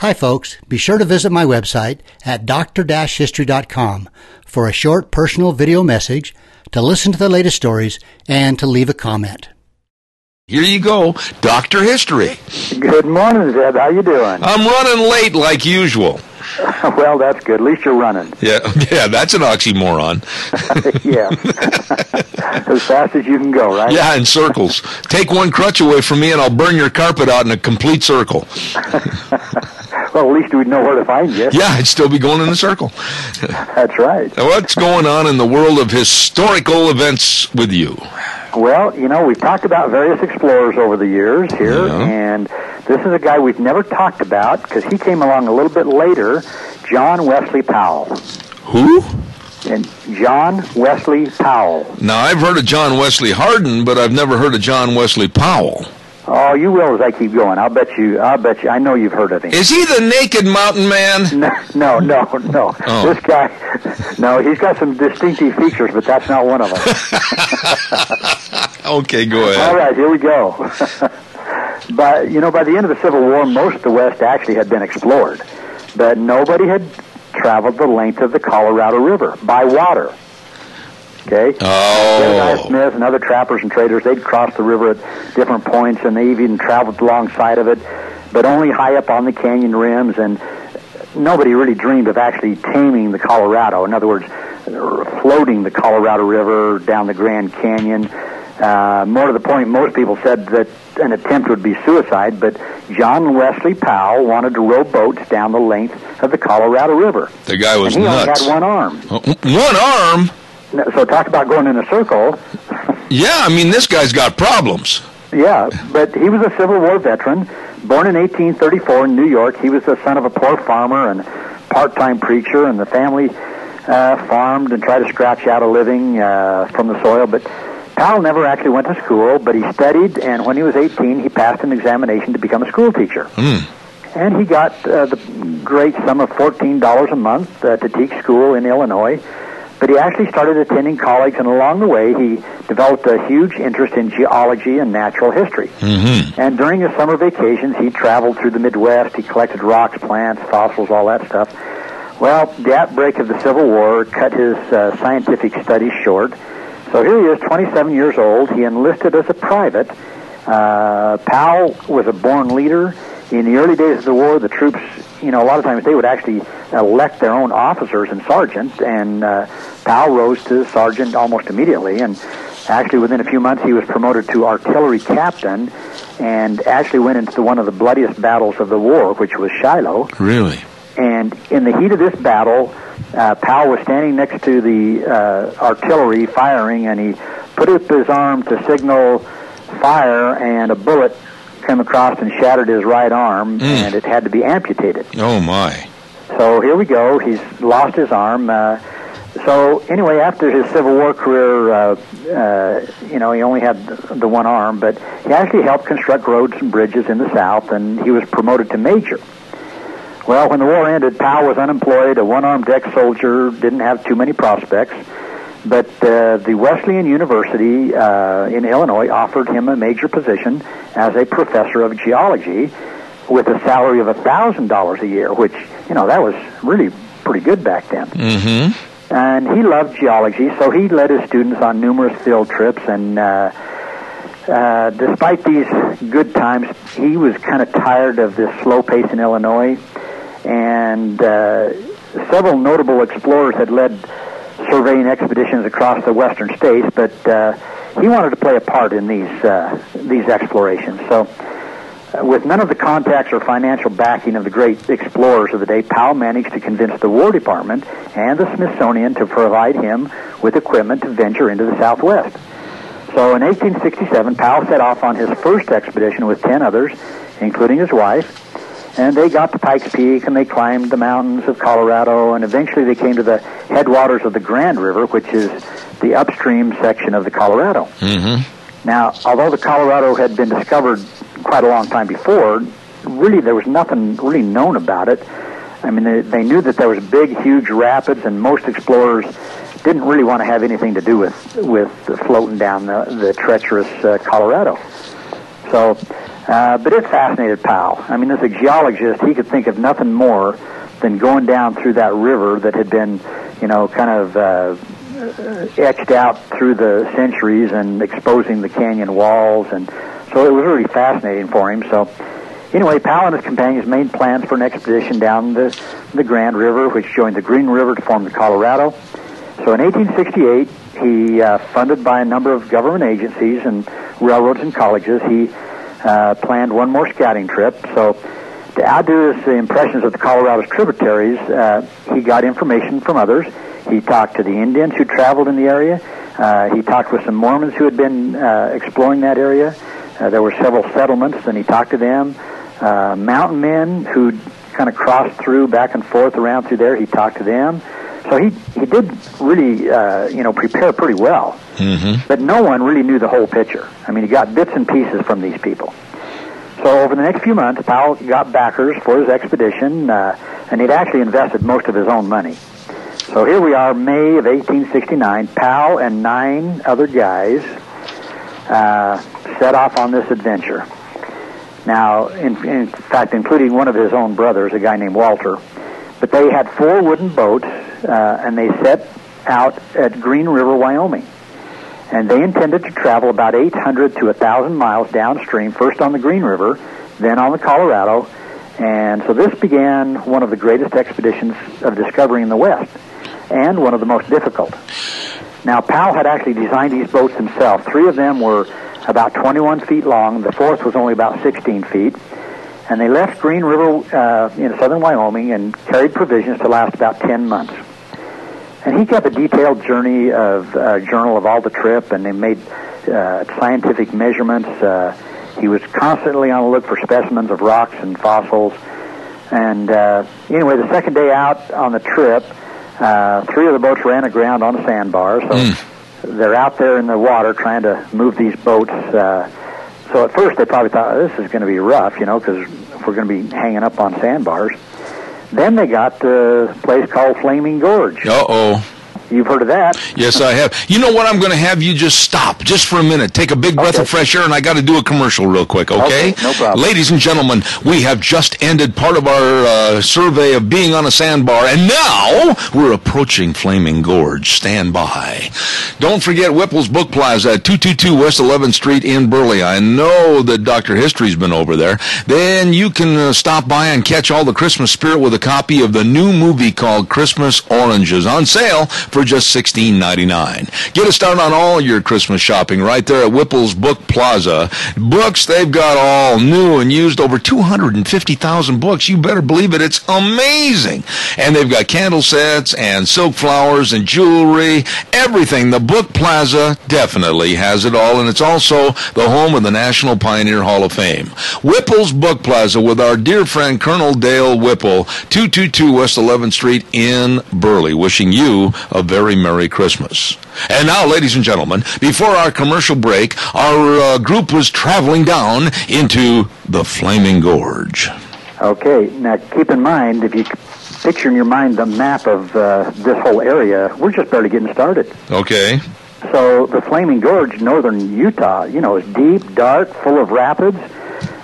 Hi, folks. Be sure to visit my website at dr-history.com for a short personal video message, to listen to the latest stories, and to leave a comment. Here you go, Doctor History. Good morning, Zeb. How you doing? I'm running late like usual. well, that's good. At least you're running. Yeah, yeah, that's an oxymoron. yeah, as fast as you can go, right? Yeah, in circles. Take one crutch away from me, and I'll burn your carpet out in a complete circle. Well, at least we'd know where to find you. Yeah, I'd still be going in a circle. that's right. What's going on in the world of historical events with you? Well, you know, we've talked about various explorers over the years here, Yeah. and this is a guy we've never talked about because he came along a little bit later, John Wesley Powell. Who? And John Wesley Powell. Now, I've heard of John Wesley Hardin, but I've never heard of John Wesley Powell. Oh, you will as I keep going. I'll bet you. I'll bet you. I know you've heard of him. Is he the naked mountain man? No, no, no, no. Oh. This guy, no, he's got some distinctive features, but that's not one of them. Okay, go ahead. All right, here we go. but you know, by the end of the Civil War, most of the West actually had been explored, but nobody had traveled the length of the Colorado River by water. Okay. Jedediah Oh. Smith and other trappers and traders, they'd crossed the river at different points, and they even traveled alongside of it, but only high up on the canyon rims. And nobody really dreamed of actually taming the Colorado. In other words, floating the Colorado River down the Grand Canyon. Uh, more to the point, most people said that an attempt would be suicide, but John Wesley Powell wanted to row boats down the length of the Colorado River. The guy was and he nuts. only had one arm. Oh, One arm? So talk about going in a circle. Yeah, I mean, this guy's got problems. Yeah, but he was a Civil War veteran, born in 1834 in New York. He was the son of a poor farmer and part-time preacher, and the family uh, farmed and tried to scratch out a living uh, from the soil. But Powell never actually went to school, but he studied, and when he was 18, he passed an examination to become a school teacher. Hmm. And he got uh, the great sum of $14 a month uh, to teach school in Illinois. But he actually started attending college, and along the way, he developed a huge interest in geology and natural history. Mm-hmm. And during his summer vacations, he traveled through the Midwest. He collected rocks, plants, fossils, all that stuff. Well, the outbreak of the Civil War cut his uh, scientific studies short. So here he is, 27 years old. He enlisted as a private. Uh, Powell was a born leader. In the early days of the war, the troops, you know, a lot of times they would actually elect their own officers and sergeants, and uh, Powell rose to sergeant almost immediately. And actually, within a few months, he was promoted to artillery captain, and actually went into one of the bloodiest battles of the war, which was Shiloh. Really? And in the heat of this battle, uh, Powell was standing next to the uh, artillery firing, and he put up his arm to signal fire, and a bullet came across and shattered his right arm, and it had to be amputated. Oh, my. So here we go. He's lost his arm. Uh, so anyway, after his Civil War career, uh, uh, you know, he only had the one arm, but he actually helped construct roads and bridges in the South, and he was promoted to major. Well, when the war ended, Powell was unemployed, a one-armed ex-soldier, didn't have too many prospects. But uh, the Wesleyan University uh, in Illinois offered him a major position as a professor of geology with a salary of $1,000 a year, which, you know, that was really pretty good back then. Mm-hmm. And he loved geology, so he led his students on numerous field trips. And uh, uh, despite these good times, he was kind of tired of this slow pace in Illinois. And uh, several notable explorers had led surveying expeditions across the western states, but uh, he wanted to play a part in these uh, these explorations. So, with none of the contacts or financial backing of the great explorers of the day, Powell managed to convince the War Department and the Smithsonian to provide him with equipment to venture into the Southwest. So, in 1867, Powell set off on his first expedition with ten others, including his wife. And they got to Pikes Peak and they climbed the mountains of Colorado and eventually they came to the headwaters of the Grand River, which is the upstream section of the Colorado. Mm-hmm. Now, although the Colorado had been discovered quite a long time before, really there was nothing really known about it. I mean, they, they knew that there was big, huge rapids, and most explorers didn't really want to have anything to do with with floating down the, the treacherous uh, Colorado. So, uh, but it fascinated Powell. I mean, as a geologist, he could think of nothing more than going down through that river that had been, you know, kind of uh, etched out through the centuries and exposing the canyon walls, and so it was really fascinating for him. So, anyway, Powell and his companions made plans for an expedition down the the Grand River, which joined the Green River to form the Colorado. So, in 1868, he, uh, funded by a number of government agencies and railroads and colleges, he uh, planned one more scouting trip. So, to add to his impressions of the Colorado's tributaries, uh, he got information from others. He talked to the Indians who traveled in the area. Uh, he talked with some Mormons who had been uh, exploring that area. Uh, there were several settlements, and he talked to them. Uh, mountain men who kind of crossed through back and forth around through there. He talked to them. So he he did really uh, you know prepare pretty well. Mm-hmm. But no one really knew the whole picture. I mean, he got bits and pieces from these people. So over the next few months, Powell got backers for his expedition, uh, and he'd actually invested most of his own money. So here we are, May of 1869. Powell and nine other guys uh, set off on this adventure. Now, in, in fact, including one of his own brothers, a guy named Walter. But they had four wooden boats, uh, and they set out at Green River, Wyoming. And they intended to travel about 800 to 1,000 miles downstream, first on the Green River, then on the Colorado. And so this began one of the greatest expeditions of discovery in the West, and one of the most difficult. Now, Powell had actually designed these boats himself. Three of them were about 21 feet long. The fourth was only about 16 feet. And they left Green River uh, in southern Wyoming and carried provisions to last about 10 months. And he kept a detailed journey of uh, journal of all the trip, and they made uh, scientific measurements. Uh, he was constantly on the look for specimens of rocks and fossils. And uh, anyway, the second day out on the trip, uh, three of the boats ran aground on a sandbar. So they're out there in the water trying to move these boats. Uh, so at first they probably thought this is going to be rough, you know, because we're going to be hanging up on sandbars. Then they got to a place called Flaming Gorge. Uh oh. You've heard of that. Yes, I have. You know what? I'm going to have you just stop just for a minute. Take a big breath Okay. of fresh air, and I got to do a commercial real quick, okay? Okay, no problem. Ladies and gentlemen, we have just ended part of our uh, survey of being on a sandbar, and now we're approaching Flaming Gorge. Stand by. Don't forget Whipple's Book Plaza at 222 West 11th Street in Burley. I know that Dr. History's been over there. Then you can uh, stop by and catch all the Christmas spirit with a copy of the new movie called Christmas Oranges on sale for just $16.99. Get a start on all your Christmas shopping right there at Whipple's Book Plaza. Books, they've got all new and used over 250,000 books. You better believe it. It's amazing. And they've got candle sets and silk flowers and jewelry, everything. The Book Plaza definitely has it all, and it's also the home of the National Pioneer Hall of Fame. Whipple's Book Plaza with our dear friend Colonel Dale Whipple, 222 West 11th Street in Burley, wishing you a very Merry Christmas. And now, ladies and gentlemen, before our commercial break, our uh, group was traveling down into the Flaming Gorge. Okay, now keep in mind, if you picture in your mind the map of uh, this whole area, we're just barely getting started. Okay. So the Flaming Gorge, northern Utah, you know, is deep, dark, full of rapids,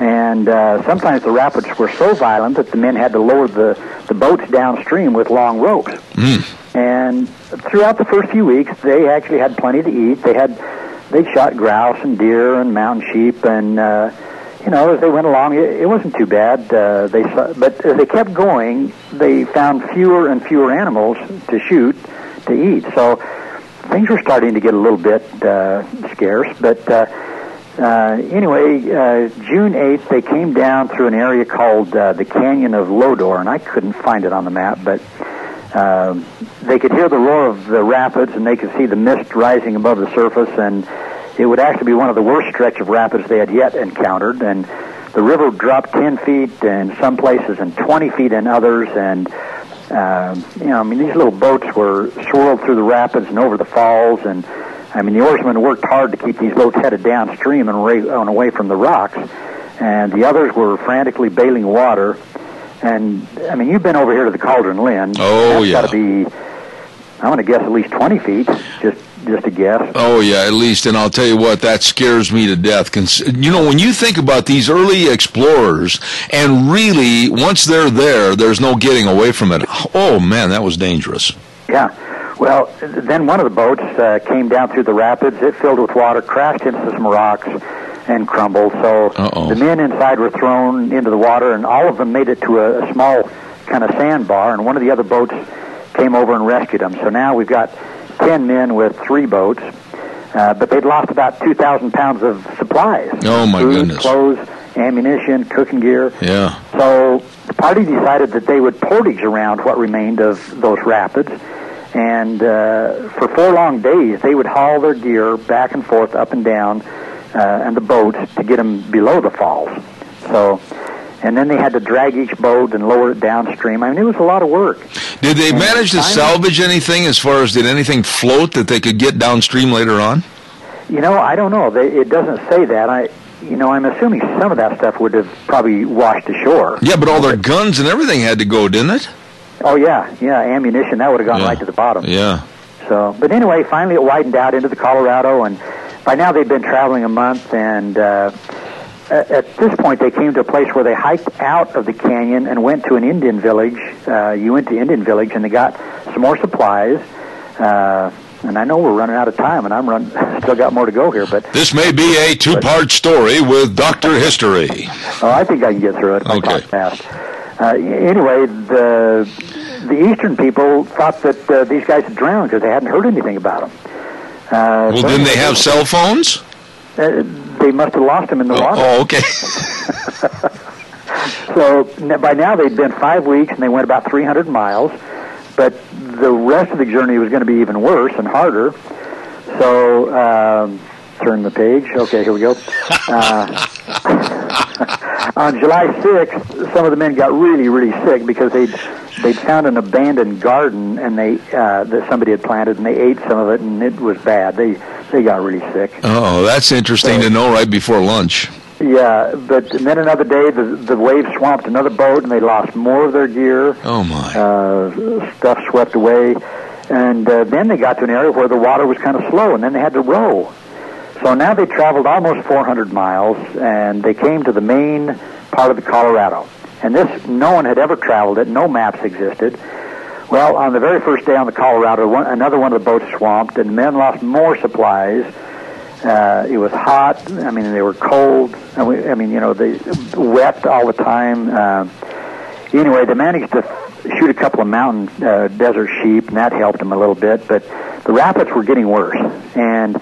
and uh, sometimes the rapids were so violent that the men had to lower the, the boats downstream with long ropes. And throughout the first few weeks, they actually had plenty to eat. They had they shot grouse and deer and mountain sheep, and uh, you know, as they went along, it, it wasn't too bad. Uh, they saw, but as they kept going, they found fewer and fewer animals to shoot to eat. So things were starting to get a little bit uh, scarce. But uh, uh, anyway, uh, June 8th, they came down through an area called uh, the Canyon of Lodore, and I couldn't find it on the map, but uh, they could hear the roar of the rapids, and they could see the mist rising above the surface, and it would actually be one of the worst stretch of rapids they had yet encountered. And the river dropped 10 feet in some places and 20 feet in others, and uh, you know, I mean, these little boats were swirled through the rapids and over the falls, and I mean, the oarsmen worked hard to keep these boats headed downstream and away, and away from the rocks, and the others were frantically bailing water. And I mean, you've been over here to the Caldron Linn. Oh That's yeah. Got to be, I'm going to guess at least 20 feet. Just just a guess. Oh yeah, at least, and I'll tell you what, that scares me to death. You know, when you think about these early explorers, and really, once they're there, there's no getting away from it. Oh man, that was dangerous. Yeah. Well, then one of the boats uh, came down through the rapids. It filled with water, crashed into some rocks, and crumbled. So Uh-oh. the men inside were thrown into the water, and all of them made it to a, a small kind of sandbar. And one of the other boats came over and rescued them. So now we've got ten men with three boats, uh, but they'd lost about two thousand pounds of supplies. Oh, my Food, goodness. Clothes, ammunition, cooking gear. Yeah. So the party decided that they would portage around what remained of those rapids, and uh, for four long days they would haul their gear back and forth, up and down, uh, and the boats to get them below the falls. So, and then they had to drag each boat and lower it downstream. I mean, it was a lot of work. Did they manage to salvage anything as far as did anything float that they could get downstream later on? You know, I don't know. They, it doesn't say that. I, you know, I'm assuming some of that stuff would have probably washed ashore. Yeah, but all their guns and everything had to go, didn't it? Oh yeah, yeah, ammunition that would have gone Yeah. right to the bottom. Yeah. So, but anyway, finally it widened out into the Colorado, and by now they'd been traveling a month, and uh, at, this point they came to a place where they hiked out of the canyon and went to an Indian village. Uh, you went to Indian village, and they got some more supplies. Uh, and I know we're running out of time, and I'm run still got more to go here, but This may be a two-part story with Doctor History. Oh, I think I can get through it. Okay. fast. Uh, anyway, the the eastern people thought that uh, these guys had drowned because they hadn't heard anything about them. Uh, Well, didn't they have cell phones? Uh, they must have lost them in the water. Oh, okay. So by now they'd been five weeks and they went about 300 miles, but the rest of the journey was going to be even worse and harder. So um, turn the page. Okay, here we go. Uh, on July 6th, some of the men got really, really sick because they'd they'd found an abandoned garden and they uh, that somebody had planted and they ate some of it and it was bad. They they got really sick. Oh, that's interesting to know right before lunch. Yeah, but then another day, the the waves swamped another boat, and they lost more of their gear. Oh my. Uh, stuff swept away, and uh, then they got to an area where the water was kind of slow, and then they had to row. So now they traveled almost 400 miles, and they came to the main part of the Colorado. And this, no one had ever traveled it. No maps existed. Well, on the very first day on the Colorado, one, another one of the boats swamped, and the men lost more supplies. Uh, it was hot. I mean, they were cold. I mean, I mean, you know, they wept all the time. Uh, anyway, they managed to shoot a couple of mountain uh, desert sheep, and that helped them a little bit. But the rapids were getting worse, and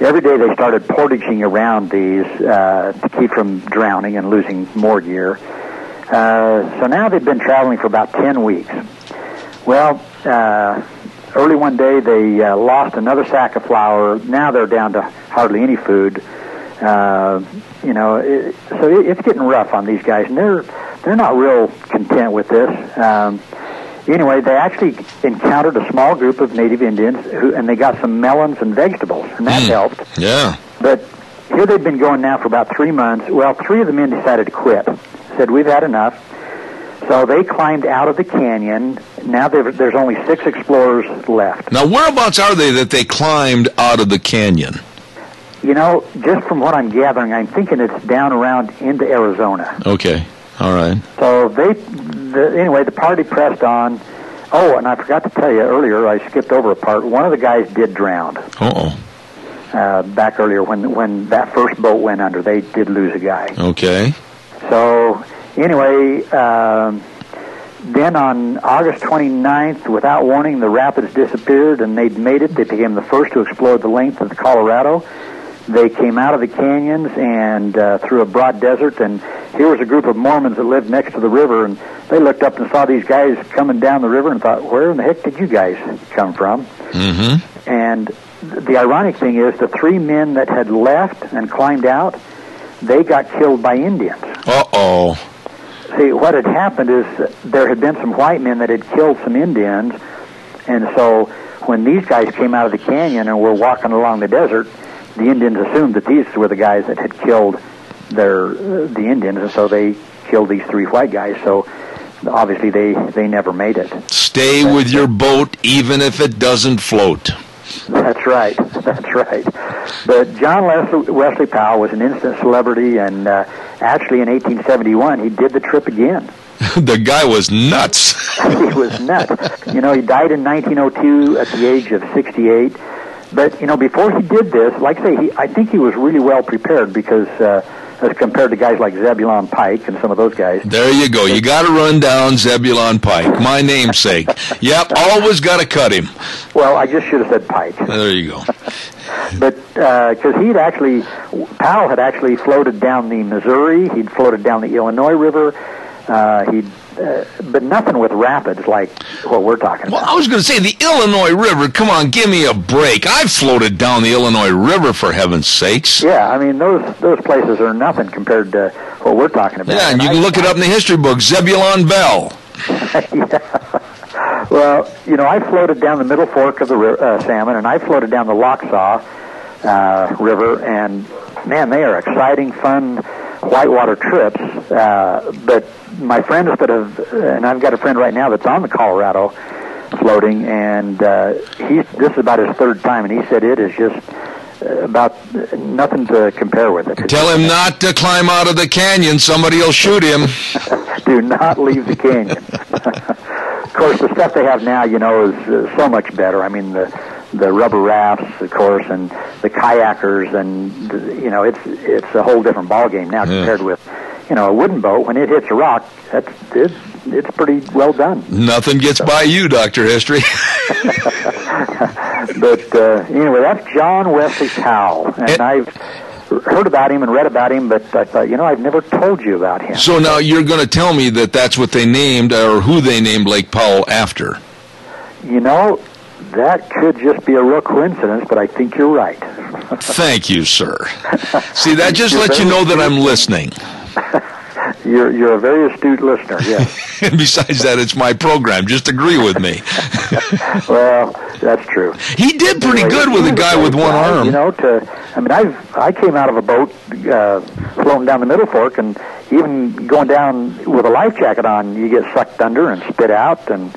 every day they started portaging around these uh, to keep from drowning and losing more gear. Uh, so now they've been traveling for about ten weeks. Well, uh, early one day they uh, lost another sack of flour. Now they're down to hardly any food. Uh, you know, it, so it, it's getting rough on these guys, and they're they're not real content with this. Um, anyway, they actually encountered a small group of native Indians, who, and they got some melons and vegetables, and that helped. Yeah. But here they've been going now for about three months. Well, three of the men decided to quit. Said we've had enough. So they climbed out of the canyon. Now there's only six explorers left. Now, whereabouts are they that they climbed out of the canyon? You know, just from what I'm gathering, I'm thinking it's down around into Arizona. Okay. All right. So they, the, anyway, the party pressed on. Oh, and I forgot to tell you earlier, I skipped over a part. One of the guys did drown Uh-oh. uh, back earlier when when that first boat went under. They did lose a guy. Okay. So anyway, um, then on August 29th, without warning, the rapids disappeared and they'd made it. They became the first to explore the length of the Colorado. They came out of the canyons and uh, through a broad desert, and here was a group of Mormons that lived next to the river, and they looked up and saw these guys coming down the river and thought, "Where in the heck did you guys come from?" Mm-hmm. And the ironic thing is, the three men that had left and climbed out, they got killed by Indians. Uh oh. See, what had happened is there had been some white men that had killed some Indians, and so when these guys came out of the canyon and were walking along the desert, the Indians assumed that these were the guys that had killed their uh, the Indians, and so they killed these three white guys. So obviously they they never made it. Stay with your boat even if it doesn't float. That's right. That's right. But John Wesley, Wesley Powell was an instant celebrity, and uh, actually in 1871 he did the trip again. the guy was nuts. he was nuts. You know, he died in 1902 at the age of 68. But you know, before he did this, like I say, he, I think he was really well prepared because. Uh, as compared to guys like Zebulon Pike and some of those guys. There you go. You got to run down Zebulon Pike, my namesake. yep, always got to cut him. Well, I just should have said Pike. There you go. but because uh, he'd actually, Powell had actually floated down the Missouri, he'd floated down the Illinois River, uh, he'd uh, but nothing with rapids like what we're talking about. Well, I was going to say the Illinois River. Come on, give me a break. I've floated down the Illinois River for heaven's sakes. Yeah, I mean those those places are nothing compared to what we're talking about. Yeah, and, you can I, look it up in the history book. Zebulon Bell. yeah. Well, you know, I floated down the middle fork of the uh, salmon, and I floated down the Lochsa uh, River, and man, they are exciting, fun whitewater trips. Uh, but my friends that have, and I've got a friend right now that's on the Colorado floating, and uh, he's this is about his third time, and he said it is just uh, about nothing to compare with it. Tell him not to climb out of the canyon. Somebody will shoot him. Do not leave the canyon. of course, the stuff they have now, you know, is uh, so much better. I mean, the the rubber rafts, of course, and the kayakers, and you know, it's it's a whole different ball game now yeah. compared with you know, a wooden boat, when it hits a rock, that's it's it's pretty well done. Nothing gets so. by you, Doctor History. but uh, anyway, that's John Wesley Powell, and it, I've heard about him and read about him, but I thought, you know, I've never told you about him. So now you're going to tell me that that's what they named, or who they named Lake Powell after. You know, that could just be a real coincidence, but I think you're right. Thank you, sir. See, that just lets you know that I'm listening. you're you're a very astute listener. Yes. and besides that, it's my program. Just agree with me. well, that's true. He did pretty anyway, good with a guy with one guy, arm. You know, to I mean, I've I came out of a boat uh, floating down the Middle Fork, and even going down with a life jacket on, you get sucked under and spit out and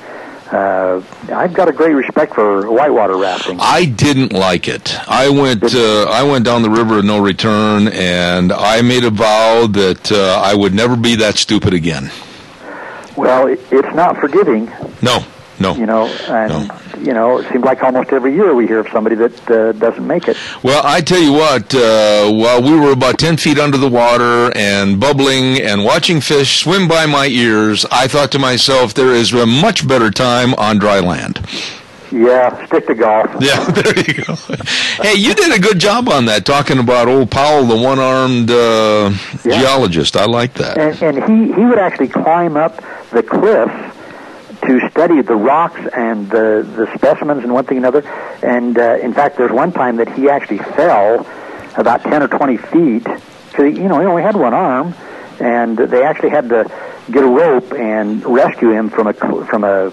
uh, I've got a great respect for whitewater rafting. I didn't like it. I went uh, I went down the river of no return, and I made a vow that uh, I would never be that stupid again. Well, it's not forgiving. No, no. You know, and no you know, it seems like almost every year we hear of somebody that uh, doesn't make it. Well, I tell you what, uh, while we were about 10 feet under the water and bubbling and watching fish swim by my ears, I thought to myself, there is a much better time on dry land. Yeah, stick to golf. Yeah, there you go. hey, you did a good job on that, talking about old Powell, the one-armed uh, yeah. geologist. I like that. And, and he, he would actually climb up the cliffs to study the rocks and the the specimens and one thing and another. And uh, in fact, there's one time that he actually fell about ten or twenty feet because you know he only had one arm, and they actually had to get a rope and rescue him from a from a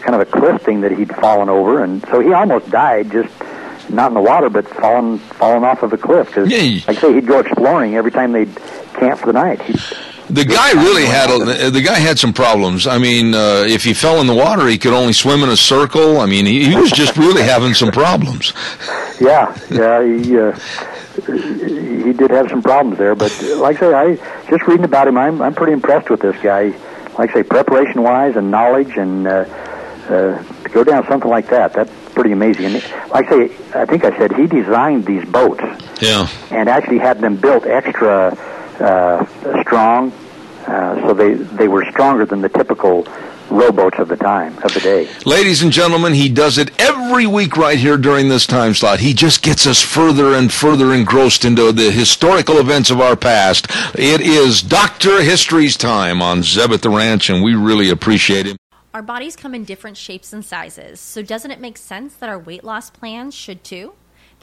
kind of a cliff thing that he'd fallen over, and so he almost died just not in the water, but falling falling off of a cliff. Because, like I say, he'd go exploring every time they'd camp for the night. He'd the guy really had a, the guy had some problems. I mean, uh, if he fell in the water, he could only swim in a circle. I mean, he, he was just really having some problems. Yeah, yeah, he uh, he did have some problems there. But like I say, I just reading about him, I'm I'm pretty impressed with this guy. Like I say, preparation wise and knowledge, and uh, uh, to go down something like that, that's pretty amazing. And like I say, I think I said he designed these boats. Yeah. And actually had them built extra uh, strong, uh, so they they were stronger than the typical rowboats of the time of the day. Ladies and gentlemen, he does it every week right here during this time slot. He just gets us further and further engrossed into the historical events of our past. It is Doctor History's time on Zeb at the Ranch, and we really appreciate him. Our bodies come in different shapes and sizes, so doesn't it make sense that our weight loss plans should too?